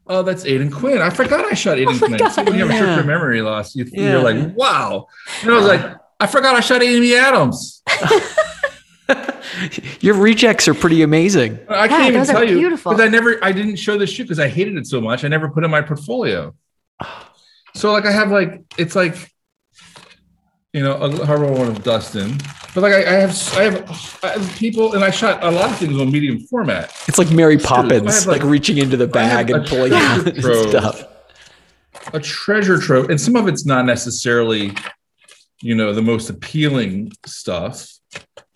Oh, that's Aidan Quinn. I forgot I shot oh, Aidan my Quinn. God. See, when you have a Yeah. short-term memory loss, you, Yeah. you're like, wow. And I was like, I forgot I shot Amy Adams. Your rejects are pretty amazing. I can't even those are tell you because I never, I didn't show this shoot because I hated it so much. I never put it in my portfolio. So like, I have like, it's like, you know, a horrible one of Dustin, but like, I, I have, I have, I have people, and I shot a lot of things on medium format. It's like Mary Poppins, like, like- reaching into the bag and pulling out trove. stuff. a treasure trove, and some of it's not necessarily, you know, the most appealing stuff,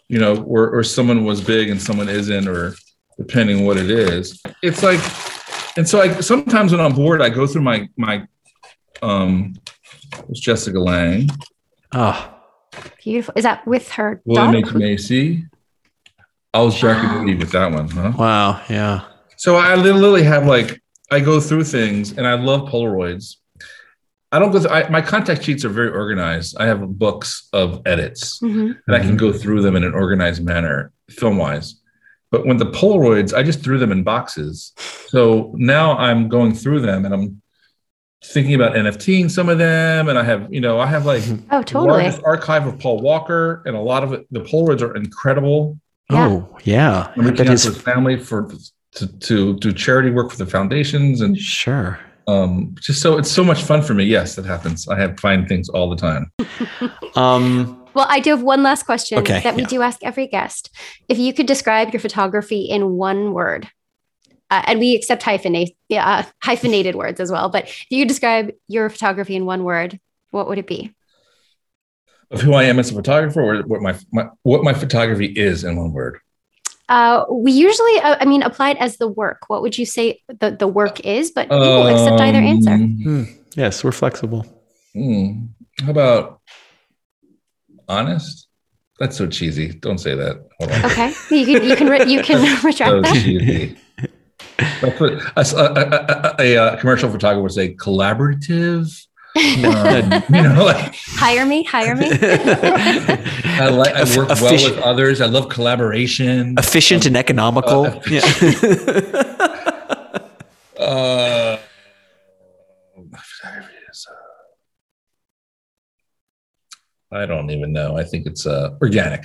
you know, or or someone was big and someone isn't, or depending what it is. It's like, and so I sometimes when I'm bored, I go through my my um, it's Jessica Lange, Oh, Beautiful. Is that with her William daughter? H Macy. I was Jackie Wow. Moody with that one, huh? wow. Yeah. So I literally have like I go through things, and I love Polaroids. I don't go. Through, I, my contact sheets are very organized. I have books of edits, Mhm. and I can go through them in an organized manner, film wise. But when the Polaroids, I just threw them in boxes. So now I'm going through them, and I'm thinking about NFTing some of them, and I have, you know, I have like Oh, totally. largest archive of Paul Walker, and a lot of it. The Polaroids are incredible. Yeah. Oh, yeah. I'm I reaching bet out to his his family for to, to do charity work for the foundations and sure. um just so it's so much fun for me yes that happens i have find things all the time Um, Well, I do have one last question Okay, that we yeah. do ask every guest. If you could describe your photography in one word, uh, and we accept hyphenate, uh, hyphenated words as well, but if you describe your photography in one word, what would it be? of who i am as a photographer or what my, my what my photography is in one word Uh, we usually, uh, I mean, apply it as the work. What would you say the, the work is? But we will accept either answer. Um, yes, we're flexible. hmm, how about honest that's so cheesy don't say that Hold on. Okay, you can you can re- you can retract so that. Cheesy That's what a, a- a- a- a commercial photographer would say collaborative um, you know like hire me, hire me. I like I Eff- work well with others. I love collaboration. Efficient and economical. Uh, yeah. Uh, I don't even know. I think it's uh, organic.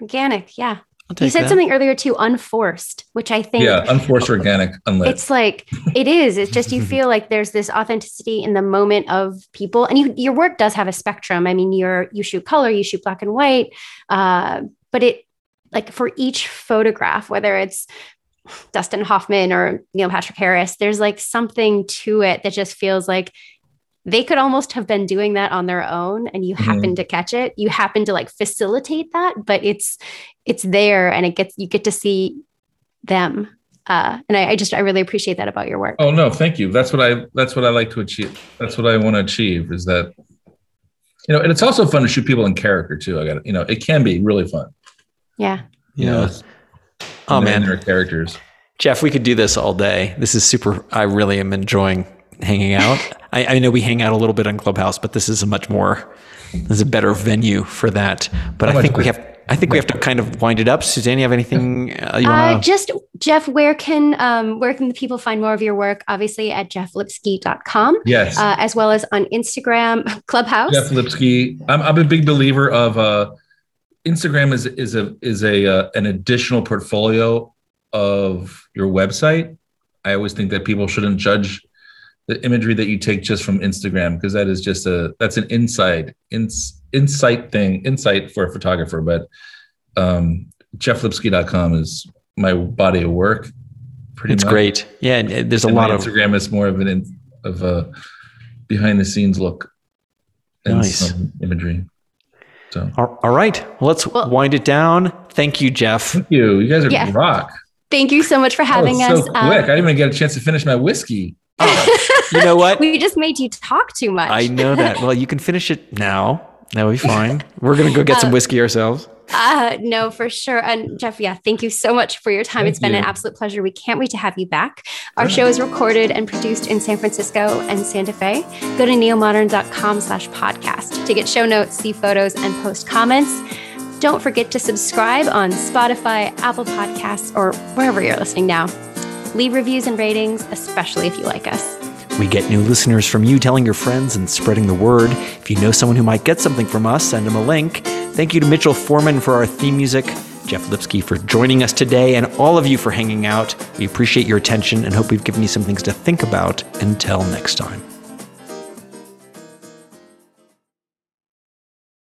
Organic, yeah. I'll You said that. something earlier too, unforced, which I think Yeah, unforced organic, unlit. it's like it is. It's just you feel like there's this authenticity in the moment of people, and you, your work does have a spectrum. I mean, you're you shoot color, you shoot black and white, uh, but it like for each photograph, whether it's Dustin Hoffman or Neil Patrick Harris, there's like something to it that just feels like they could almost have been doing that on their own and you Mhm. happen to catch it you happen to like facilitate that but it's it's there and it gets you get to see them uh and I, I just i really appreciate that about your work oh no, thank you. That's what I. That's what I like to achieve. That's what I want to achieve. Is that you know, and it's also fun to shoot people in character too. I got you know, it can be really fun. yeah You know, Yeah. it's- Oh man, there are characters. Jeff, we could do this all day. This is super. I really am enjoying hanging out. I, I know we hang out a little bit on Clubhouse, but this is a much more, this is a better venue for that. But How I think we have. I think we have to kind of wind it up. Suzanne, you have anything uh, you uh want to? just jeff where can um where can the people find more of your work obviously at jefflipsky.com Yes. uh, as well as on instagram clubhouse Jeff Lipsky. I'm, I'm a big believer of uh, Instagram is is a is a uh, an additional portfolio of your website. I always think that people shouldn't judge the imagery that you take just from Instagram because that is just a that's an inside ins, insight thing insight for a photographer. But um, JeffLipsky.com is my body of work. Pretty It's much. great. Yeah, and, uh, there's a And lot of Instagram is more of an in, of a behind the scenes look and Nice. some imagery. So All all right, well, let's Well- wind it down. Thank you, Jeff. thank you. You guys are Yeah. rock. Thank you so much for having oh, us. So quick. Um, I didn't even get a chance to finish my whiskey. Ah, you know what? we just made you talk too much. I know that. Well, you can finish it now. That'll be fine. We're gonna go get some uh, whiskey ourselves. Uh, no, for sure. And Jeff, yeah, thank you so much for your time. Thank it's been you. an absolute pleasure. We can't wait to have you back. Ah. Our show is recorded and produced in San Francisco and Santa Fe. Go to neomodern.com slash podcast to get show notes, see photos, and post comments. Don't forget to subscribe on Spotify, Apple Podcasts, or wherever you're listening now. Leave reviews and ratings, especially if you like us. We get new listeners from you telling your friends and spreading the word. If you know someone who might get something from us, send them a link. Thank you to Mitchell Foreman for our theme music, Jeff Lipsky for joining us today, and all of you for hanging out. We appreciate your attention and hope we've given you some things to think about. Until next time.